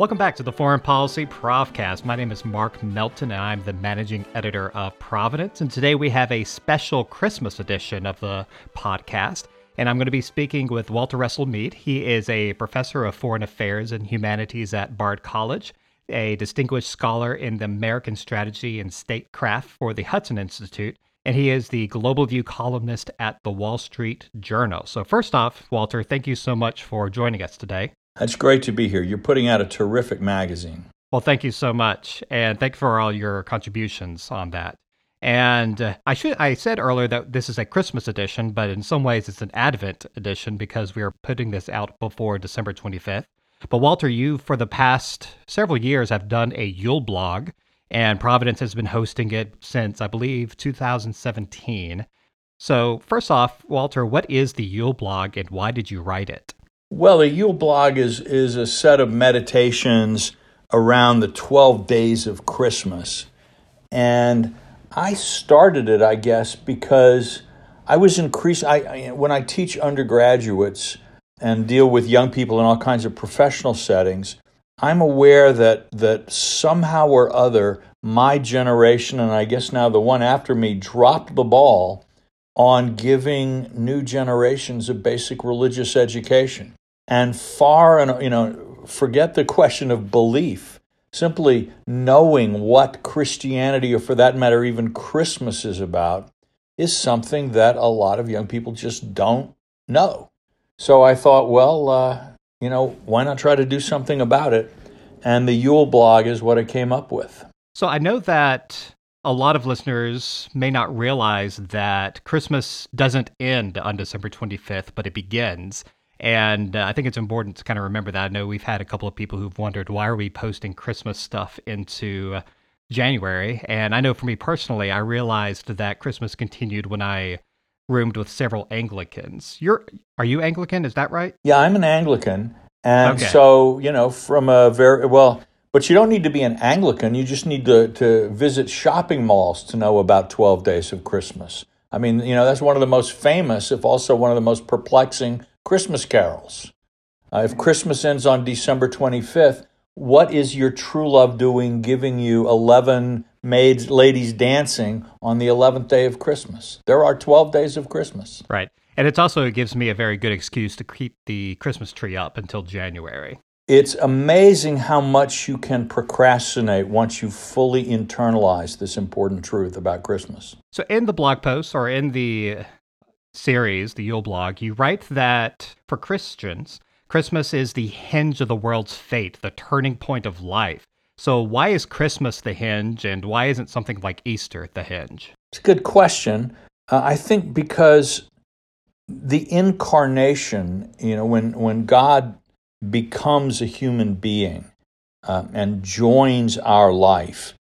Welcome back to the Foreign Policy Provcast. My name is Mark Melton, and I'm the managing editor of Providence. And today we have a special Christmas edition of the podcast. And I'm going to be speaking with Walter Russell Mead. He is a professor of foreign affairs and humanities at Bard College, a distinguished scholar in the American strategy and statecraft for the Hudson Institute, and he is the Global View columnist at the Wall Street Journal. So, first off, Walter, thank you so much for joining us today. It's great to be here. You're putting out a terrific magazine. Well, thank you so much, and thank you for all your contributions on that. And uh, I should I said earlier that this is a Christmas edition, but in some ways it's an Advent edition because we are putting this out before December 25th. But Walter, you for the past several years have done a Yule blog, and Providence has been hosting it since I believe 2017. So, first off, Walter, what is the Yule blog and why did you write it? Well, the Yule blog is, is a set of meditations around the 12 days of Christmas. And I started it, I guess, because I was increased. I, I, when I teach undergraduates and deal with young people in all kinds of professional settings, I'm aware that that somehow or other my generation and I guess now the one after me dropped the ball on giving new generations a basic religious education and far and you know forget the question of belief. Simply knowing what christianity or for that matter even christmas is about is something that a lot of young people just don't know. So i thought well uh, you know why not try to do something about it? And the yule blog is what i came up with. So i know that a lot of listeners may not realize that christmas doesn't end on december 25th but it begins and uh, I think it's important to kind of remember that. I know we've had a couple of people who've wondered why are we posting Christmas stuff into uh, January, and I know for me personally, I realized that Christmas continued when I roomed with several Anglicans. You're are you Anglican? Is that right? Yeah, I'm an Anglican, and okay. so you know from a very well. But you don't need to be an Anglican. You just need to, to visit shopping malls to know about 12 Days of Christmas. I mean, you know, that's one of the most famous, if also one of the most perplexing Christmas carols. Uh, if Christmas ends on December 25th, what is your true love doing giving you 11 maids, ladies dancing on the 11th day of Christmas? There are 12 days of Christmas. Right. And it's also, it gives me a very good excuse to keep the Christmas tree up until January. It's amazing how much you can procrastinate once you fully internalize this important truth about Christmas. So, in the blog post or in the series, the Yule blog, you write that for Christians, Christmas is the hinge of the world's fate, the turning point of life. So, why is Christmas the hinge, and why isn't something like Easter the hinge? It's a good question. Uh, I think because the incarnation, you know, when, when God becomes a human being uh, and joins our life,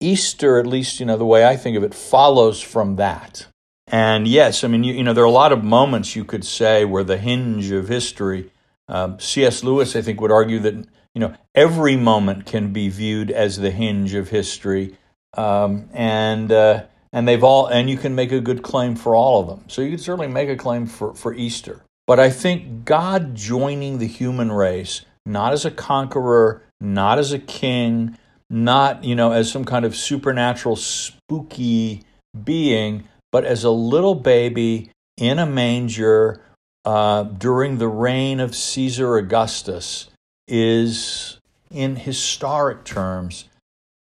Easter, at least, you know, the way I think of it, follows from that. And yes, I mean, you, you, know, there are a lot of moments you could say where the hinge of history, um, C.S. Lewis, I think, would argue that, you know, every moment can be viewed as the hinge of history. Um, and, uh, and they've all, and you can make a good claim for all of them. So you can certainly make a claim for, for Easter. But I think God joining the human race, not as a conqueror, not as a king, not, you know, as some kind of supernatural, spooky being, but as a little baby in a manger uh, during the reign of Caesar Augustus is, in historic terms,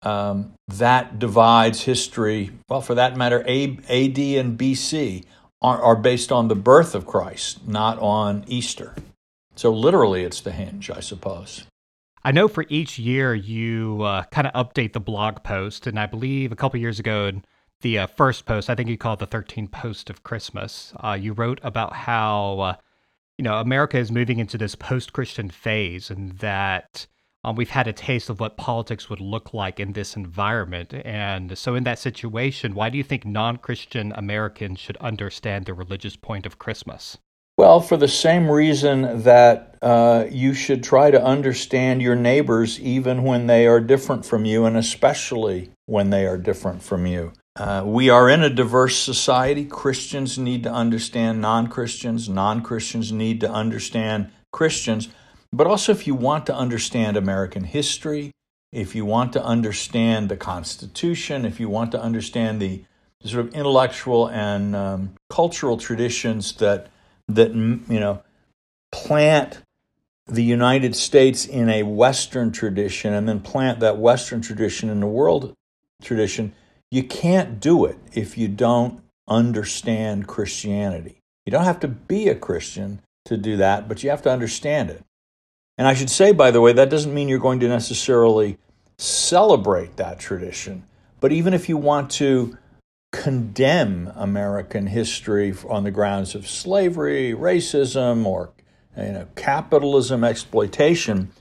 um, that divides history. Well, for that matter, AD and BC are, are based on the birth of Christ, not on Easter. So, literally, it's the hinge, I suppose. I know for each year you uh, kind of update the blog post, and I believe a couple years ago, the uh, first post, I think you called the 13 post of Christmas, uh, you wrote about how, uh, you know, America is moving into this post Christian phase and that um, we've had a taste of what politics would look like in this environment. And so, in that situation, why do you think non Christian Americans should understand the religious point of Christmas? Well, for the same reason that uh, you should try to understand your neighbors even when they are different from you, and especially when they are different from you. Uh, we are in a diverse society. Christians need to understand non Christians, non Christians need to understand Christians. but also if you want to understand American history, if you want to understand the Constitution, if you want to understand the sort of intellectual and um, cultural traditions that that you know plant the United States in a Western tradition and then plant that Western tradition in the world tradition, you can't do it if you don't understand Christianity. You don't have to be a Christian to do that, but you have to understand it. And I should say, by the way, that doesn't mean you're going to necessarily celebrate that tradition. But even if you want to condemn American history on the grounds of slavery, racism, or you know, capitalism, exploitation,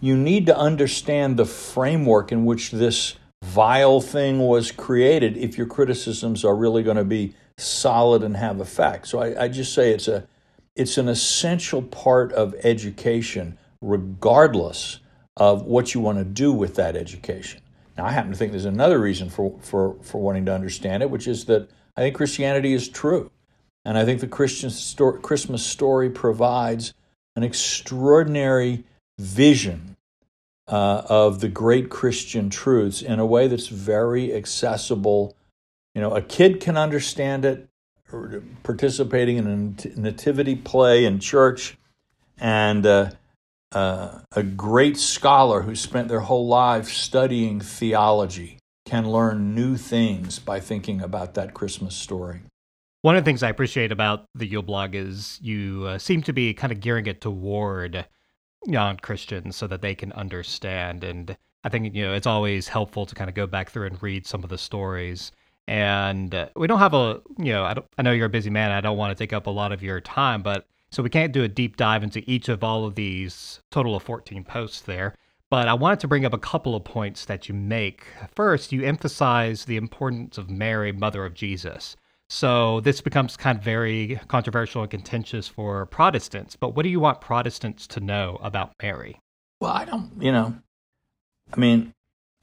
you need to understand the framework in which this vile thing was created if your criticisms are really going to be solid and have effect. So I, I just say it's a it's an essential part of education, regardless of what you want to do with that education. Now, I happen to think there's another reason for, for, for wanting to understand it, which is that I think Christianity is true. And I think the Christian Christmas story provides an extraordinary vision uh, of the great Christian truths in a way that's very accessible. You know, a kid can understand it, participating in a nativity play in church, and uh, uh, a great scholar who spent their whole life studying theology can learn new things by thinking about that Christmas story. One of the things I appreciate about the Yule blog is you uh, seem to be kind of gearing it toward non Christians so that they can understand. And I think, you know, it's always helpful to kind of go back through and read some of the stories. And uh, we don't have a, you know, I, I know you're a busy man. I don't want to take up a lot of your time, but so we can't do a deep dive into each of all of these total of 14 posts there. But I wanted to bring up a couple of points that you make. First, you emphasize the importance of Mary, Mother of Jesus. So this becomes kind of very controversial and contentious for Protestants. But what do you want Protestants to know about Mary? Well, I don't, you know, I mean,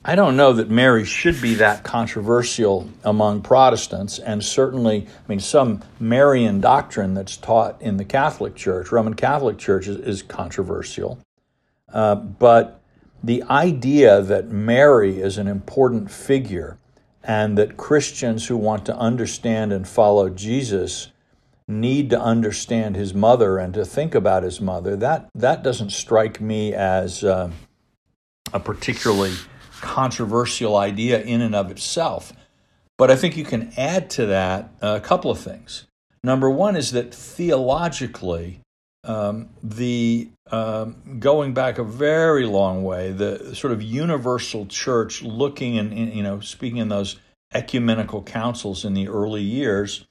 I don't know that Mary should be that controversial among Protestants, and certainly, I mean, some Marian doctrine that's taught in the Catholic Church, Roman Catholic Church, is, is controversial. Uh, but the idea that Mary is an important figure and that Christians who want to understand and follow Jesus need to understand his mother and to think about his mother, that, that doesn't strike me as uh, a particularly controversial idea in and of itself. But I think you can add to that a couple of things. Number one is that theologically, um, the um, going back a very long way, the sort of universal church looking and you know speaking in those ecumenical councils in the early years,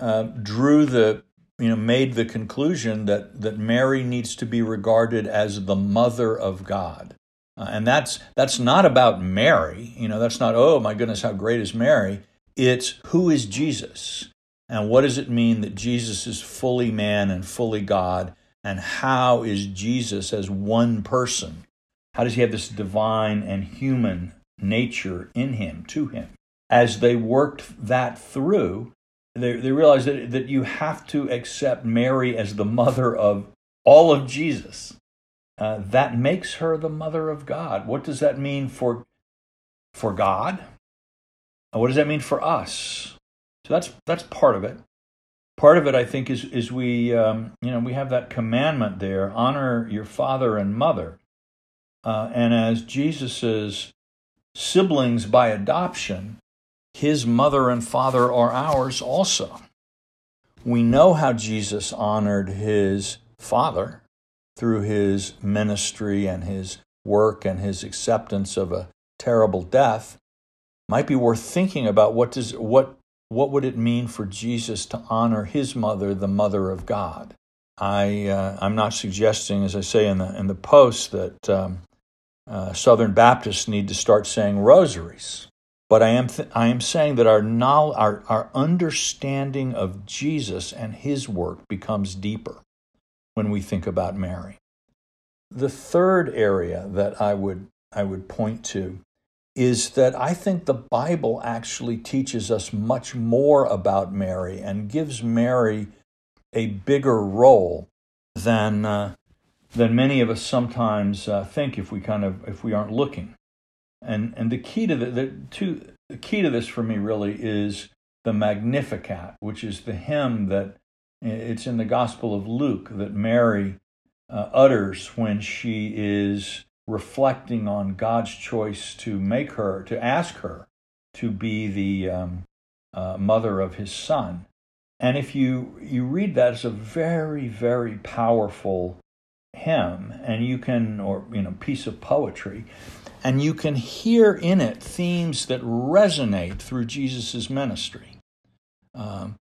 uh, drew the you know made the conclusion that that Mary needs to be regarded as the mother of God. Uh, and that's that's not about Mary. You know, that's not oh my goodness, how great is Mary? It's who is Jesus, and what does it mean that Jesus is fully man and fully God, and how is Jesus as one person? How does he have this divine and human nature in him, to him? As they worked that through, they, they realized that, that you have to accept Mary as the mother of all of Jesus uh, that makes her the mother of God. What does that mean for, for God? What does that mean for us? So that's, that's part of it. Part of it, I think, is, is we, um, you know, we have that commandment there honor your father and mother. Uh, and as Jesus's siblings by adoption, his mother and father are ours also. We know how Jesus honored his father through his ministry and his work and his acceptance of a terrible death might be worth thinking about what does what what would it mean for Jesus to honor his mother, the mother of God? I uh, I'm not suggesting, as I say in the in the post, that um, uh, Southern Baptists need to start saying rosaries, but I am th- I am saying that our, knowledge, our our understanding of Jesus and His work becomes deeper when we think about Mary. The third area that I would, I would point to is that I think the Bible actually teaches us much more about Mary and gives Mary a bigger role than, uh, than many of us sometimes uh, think if we kind of if we aren't looking. And and the key to the, the to the key to this for me really is the Magnificat, which is the hymn that it's in the Gospel of Luke that Mary uh, utters when she is reflecting on God's choice to make her, to ask her to be the um, uh, mother of his son. And if you, you read that, it's a very, very powerful hymn, and you can, or, you know, piece of poetry, and you can hear in it themes that resonate through Jesus' ministry. Um,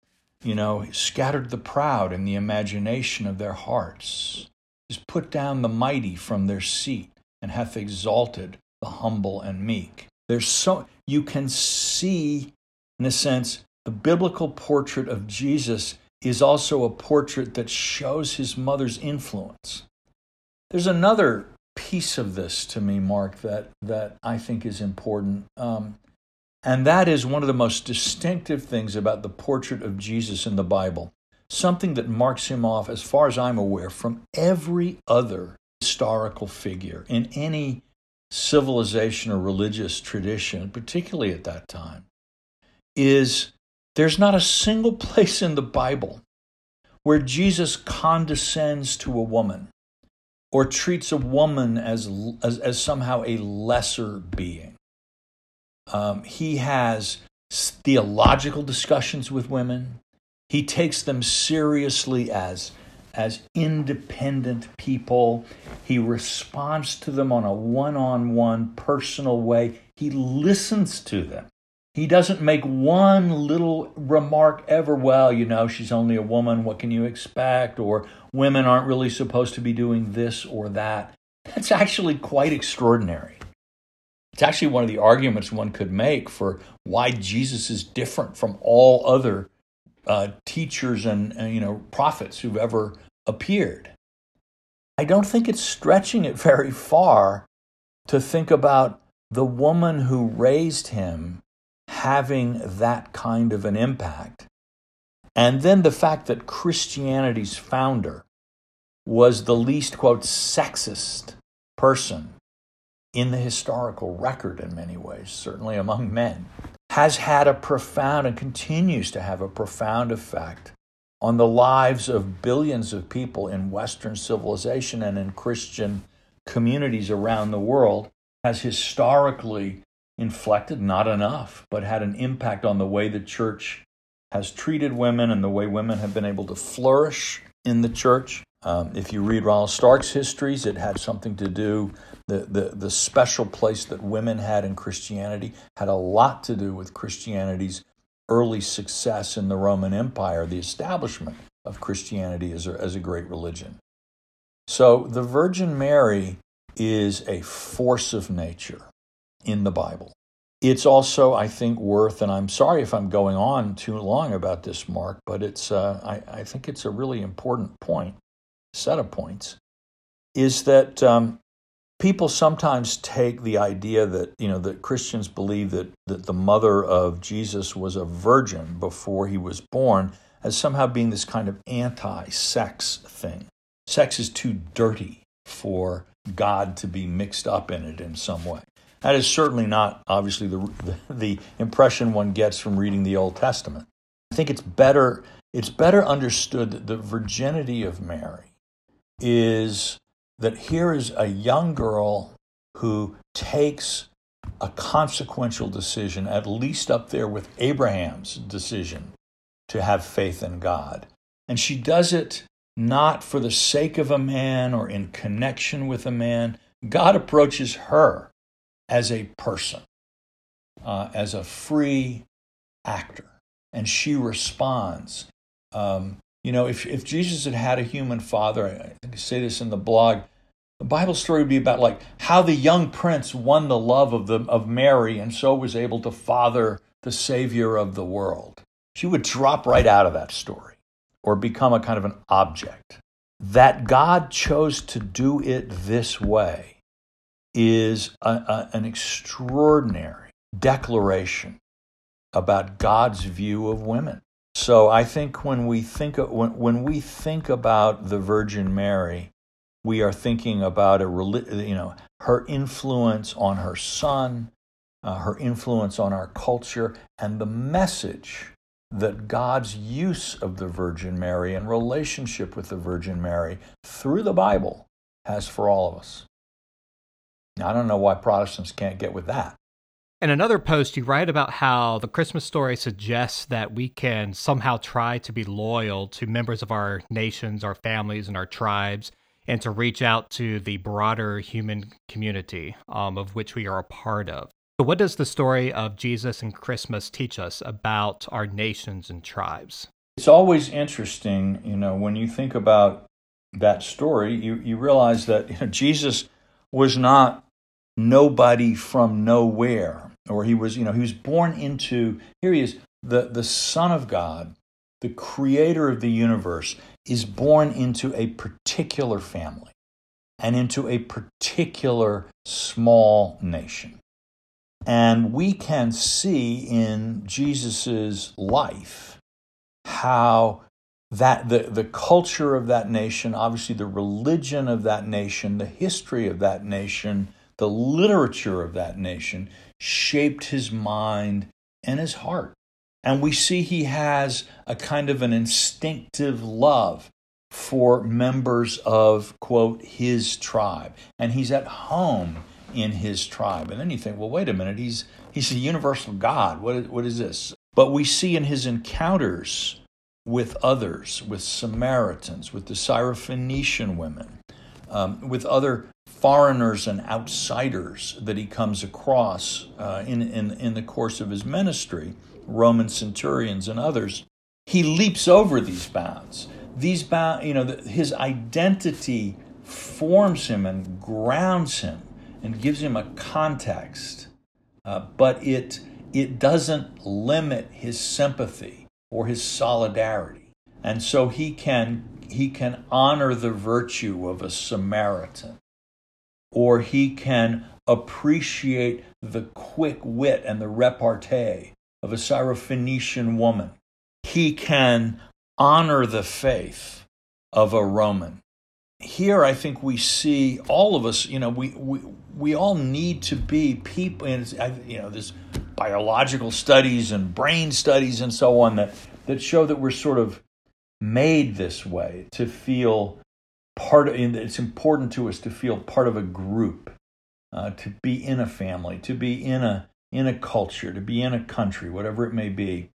you know, scattered the proud in the imagination of their hearts, has put down the mighty from their seat, and hath exalted the humble and meek. There's so you can see, in a sense, the biblical portrait of Jesus is also a portrait that shows his mother's influence. There's another piece of this to me, Mark, that, that I think is important. Um, and that is one of the most distinctive things about the portrait of Jesus in the Bible, something that marks him off, as far as I'm aware, from every other historical figure in any civilization or religious tradition, particularly at that time, is there's not a single place in the Bible where Jesus condescends to a woman or treats a woman as, as, as somehow a lesser being. Um, he has theological discussions with women. He takes them seriously as, as independent people. He responds to them on a one on one personal way. He listens to them. He doesn't make one little remark ever, well, you know, she's only a woman, what can you expect? Or women aren't really supposed to be doing this or that. That's actually quite extraordinary. It's actually one of the arguments one could make for why Jesus is different from all other uh, teachers and, and you know prophets who've ever appeared. I don't think it's stretching it very far to think about the woman who raised him having that kind of an impact. And then the fact that Christianity's founder was the least, quote, sexist person in the historical record in many ways, certainly among men, has had a profound and continues to have a profound effect on the lives of billions of people in Western civilization and in Christian communities around the world, has historically inflected, not enough, but had an impact on the way the church has treated women and the way women have been able to flourish in the church. Um, if you read Ronald Stark's histories, it had something to do, the, the, the special place that women had in Christianity had a lot to do with Christianity's early success in the Roman Empire, the establishment of Christianity as a, as a great religion. So the Virgin Mary is a force of nature in the Bible. It's also, I think, worth, and I'm sorry if I'm going on too long about this, Mark, but it's, uh, I, I, think it's a really important point, set of points, is that um, people sometimes take the idea that, you know, that Christians believe that, that the mother of Jesus was a virgin before he was born as somehow being this kind of anti sex thing. Sex is too dirty for God to be mixed up in it in some way. That is certainly not, obviously, the, the, the impression one gets from reading the Old Testament. I think it's better, it's better understood that the virginity of Mary is that here is a young girl who takes a consequential decision, at least up there with Abraham's decision to have faith in God. And she does it not for the sake of a man or in connection with a man. God approaches her as a person, uh, as a free actor. And she responds. Um, you know, if, if Jesus had had a human father, I, say this in the blog, the Bible story would be about like how the young prince won the love of the of Mary and so was able to father the savior of the world. She would drop right out of that story or become a kind of an object. That God chose to do it this way is a, a, an extraordinary declaration about God's view of women. So I think when we think when, when we think about the Virgin Mary, We are thinking about a you know her influence on her son, uh, her influence on our culture, and the message that God's use of the Virgin Mary and relationship with the Virgin Mary through the Bible has for all of us. Now, I don't know why Protestants can't get with that. In another post, you write about how the Christmas story suggests that we can somehow try to be loyal to members of our nations, our families, and our tribes, and to reach out to the broader human community um, of which we are a part of. So, what does the story of Jesus and Christmas teach us about our nations and tribes? It's always interesting, you know, when you think about that story, you, you realize that you know, Jesus was not nobody from nowhere, or he was, you know, he was born into, here he is, the, the Son of God, the creator of the universe, is born into a particular family and into a particular small nation. And we can see in Jesus' life how that the, the culture of that nation, obviously the religion of that nation, the history of that nation, the literature of that nation shaped his mind and his heart. And we see he has a kind of an instinctive love for members of, quote, his tribe. And he's at home in his tribe. And then you think, well, wait a minute, he's, he's a universal God. What is, what is this? But we see in his encounters with others, with Samaritans, with the Syrophoenician women, um, with other foreigners and outsiders that he comes across uh, in, in, in the course of his ministry, Roman centurions and others, he leaps over these bounds. These bound, you know, the, his identity forms him and grounds him and gives him a context, uh, but it it doesn't limit his sympathy or his solidarity, and so he can he can honor the virtue of a Samaritan or he can appreciate the quick wit and the repartee of a Syrophoenician woman. He can honor the faith of a Roman. Here, I think we see all of us, you know, we, we, we all need to be people, and you know, there's biological studies and brain studies and so on that, that show that we're sort of made this way to feel part of, it's important to us to feel part of a group, uh, to be in a family, to be in a in a culture, to be in a country, whatever it may be.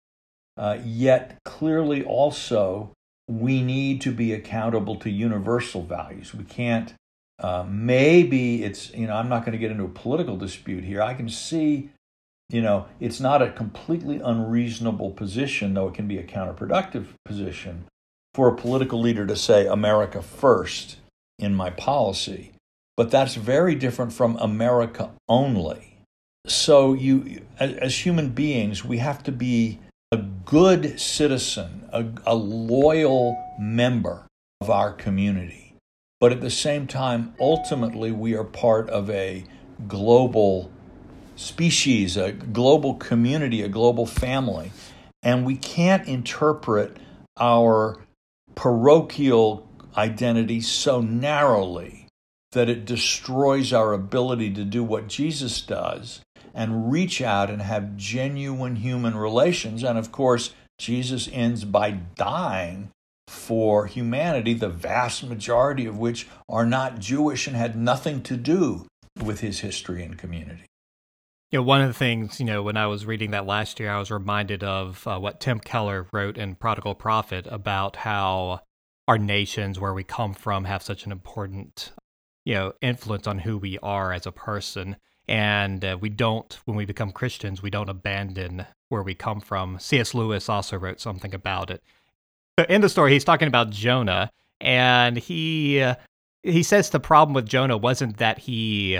Uh, yet clearly, also, we need to be accountable to universal values. We can't. Uh, maybe it's you know I'm not going to get into a political dispute here. I can see you know it's not a completely unreasonable position, though it can be a counterproductive position for a political leader to say America first in my policy, but that's very different from America only. So you as human beings, we have to be a good citizen, a, a loyal member of our community. But at the same time, ultimately, we are part of a global species, a global community, a global family. And we can't interpret our parochial identity so narrowly that it destroys our ability to do what Jesus does and reach out and have genuine human relations. And of course, Jesus ends by dying for humanity, the vast majority of which are not Jewish and had nothing to do with his history and community. You know, one of the things, you know, when I was reading that last year, I was reminded of uh, what Tim Keller wrote in Prodigal Prophet about how our nations, where we come from, have such an important, you know, influence on who we are as a person. And uh, we don't, when we become Christians, we don't abandon where we come from. C.S. Lewis also wrote something about it. But in the story, he's talking about Jonah, and he uh, he says the problem with Jonah wasn't that he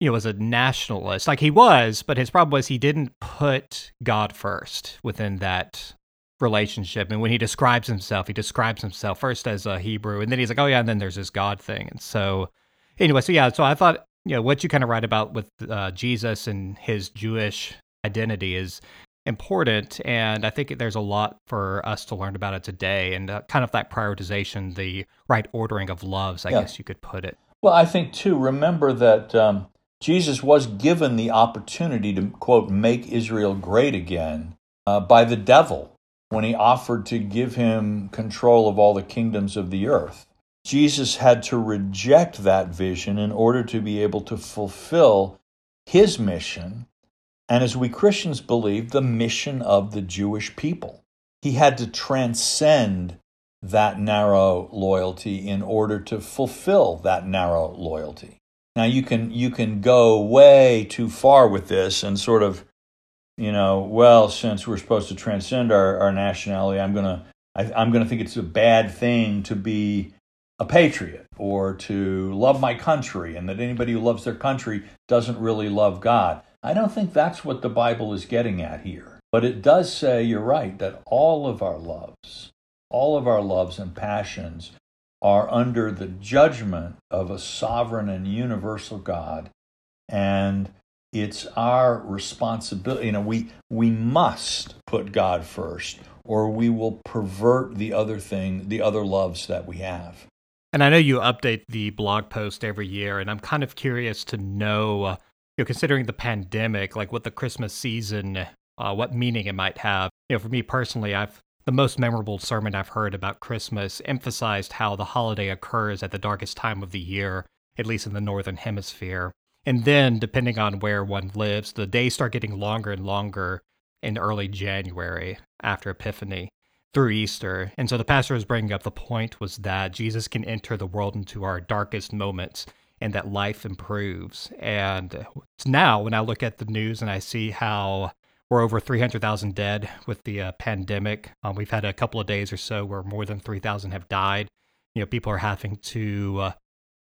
you know, was a nationalist. Like he was, but his problem was he didn't put God first within that relationship. And when he describes himself, he describes himself first as a Hebrew, and then he's like, oh yeah, and then there's this God thing. And so, anyway, so yeah, so I thought, you know, what you kind of write about with uh, Jesus and his Jewish identity is important. And I think there's a lot for us to learn about it today and uh, kind of that prioritization, the right ordering of loves, I yeah. guess you could put it. Well, I think too, remember that um, Jesus was given the opportunity to, quote, make Israel great again uh, by the devil when he offered to give him control of all the kingdoms of the earth. Jesus had to reject that vision in order to be able to fulfill his mission, and as we Christians believe, the mission of the Jewish people. He had to transcend that narrow loyalty in order to fulfill that narrow loyalty. Now you can you can go way too far with this and sort of, you know, well, since we're supposed to transcend our, our nationality, I'm gonna I, I'm gonna think it's a bad thing to be a patriot or to love my country and that anybody who loves their country doesn't really love God. I don't think that's what the Bible is getting at here. But it does say, you're right, that all of our loves, all of our loves and passions are under the judgment of a sovereign and universal God. And it's our responsibility. You know, we, we must put God first, or we will pervert the other thing, the other loves that we have. And I know you update the blog post every year, and I'm kind of curious to know, uh, you know, considering the pandemic, like what the Christmas season, uh, what meaning it might have. You know, for me personally, I've the most memorable sermon I've heard about Christmas emphasized how the holiday occurs at the darkest time of the year, at least in the northern hemisphere. And then, depending on where one lives, the days start getting longer and longer in early January after Epiphany through Easter. And so the pastor was bringing up the point was that Jesus can enter the world into our darkest moments and that life improves. And now when I look at the news and I see how we're over 300,000 dead with the uh, pandemic, um, we've had a couple of days or so where more than 3,000 have died. You know, people are having to uh,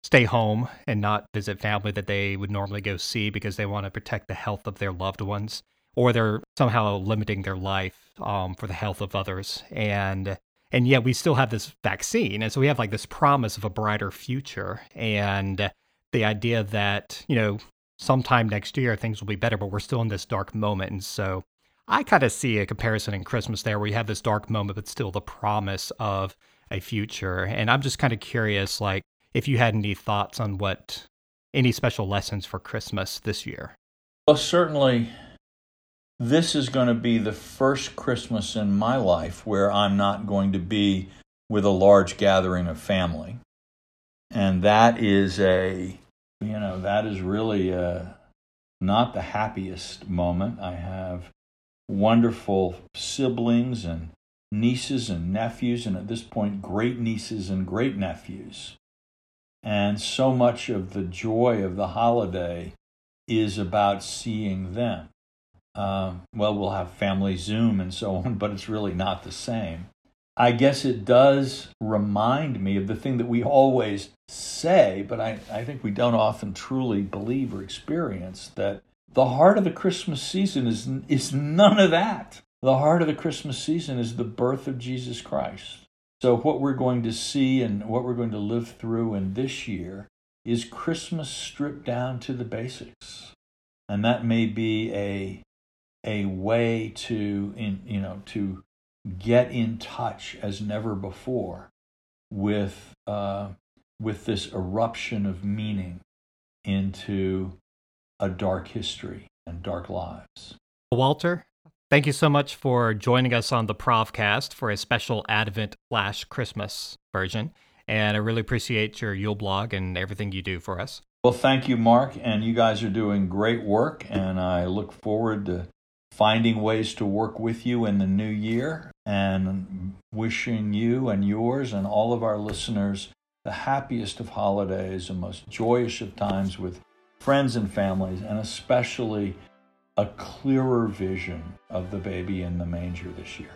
stay home and not visit family that they would normally go see because they want to protect the health of their loved ones or they're somehow limiting their life um, for the health of others. And and yet we still have this vaccine, and so we have like this promise of a brighter future, and the idea that you know sometime next year things will be better, but we're still in this dark moment, and so. I kind of see a comparison in Christmas there where you have this dark moment, but still the promise of a future. And I'm just kind of curious, like, if you had any thoughts on what any special lessons for Christmas this year. Well, certainly this is going to be the first Christmas in my life where I'm not going to be with a large gathering of family. And that is a, you know, that is really uh, not the happiest moment. I have wonderful siblings and nieces and nephews, and at this point, great nieces and great nephews. And so much of the joy of the holiday is about seeing them. Um, well, we'll have family Zoom and so on, but it's really not the same. I guess it does remind me of the thing that we always say, but I, I think we don't often truly believe or experience that the heart of the Christmas season is, is none of that. The heart of the Christmas season is the birth of Jesus Christ. So, what we're going to see and what we're going to live through in this year is Christmas stripped down to the basics. And that may be a a way to in, you know to get in touch as never before with uh, with this eruption of meaning into a dark history and dark lives. Walter, thank you so much for joining us on the Provcast for a special Advent slash Christmas version. And I really appreciate your Yule blog and everything you do for us. Well, thank you, Mark. And you guys are doing great work. And I look forward to finding ways to work with you in the new year and wishing you and yours and all of our listeners the happiest of holidays and most joyous of times with friends and families, and especially a clearer vision of the baby in the manger this year.